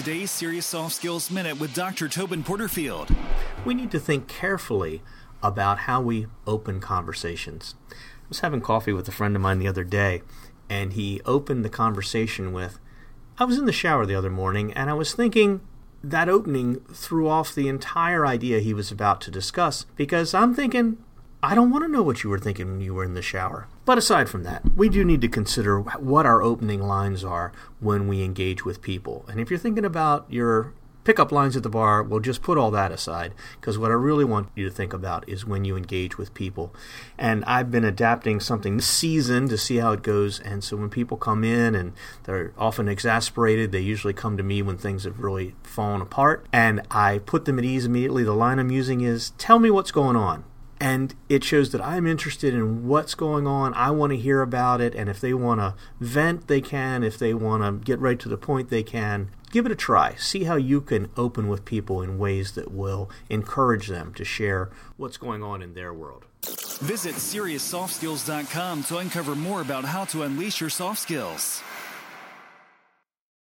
today's Serious Soft Skills Minute with Dr. Tobin Porterfield. We need to think carefully about how we open conversations. I was having coffee with a friend of mine the other day, and he opened the conversation with, I was in the shower the other morning, and I was thinking that opening threw off the entire idea he was about to discuss because I'm thinking, I don't want to know what you were thinking when you were in the shower. But aside from that, we do need to consider what our opening lines are when we engage with people. And if you're thinking about your pickup lines at the bar, we'll just put all that aside because what I really want you to think about is when you engage with people. And I've been adapting something this season to see how it goes. And so when people come in and they're often exasperated, they usually come to me when things have really fallen apart. And I put them at ease immediately. The line I'm using is tell me what's going on and it shows that I'm interested in what's going on. I want to hear about it, and if they want to vent, they can. If they want to get right to the point, they can. Give it a try. See how you can open with people in ways that will encourage them to share what's going on in their world. Visit SeriousSoftSkills.com to uncover more about how to unleash your soft skills.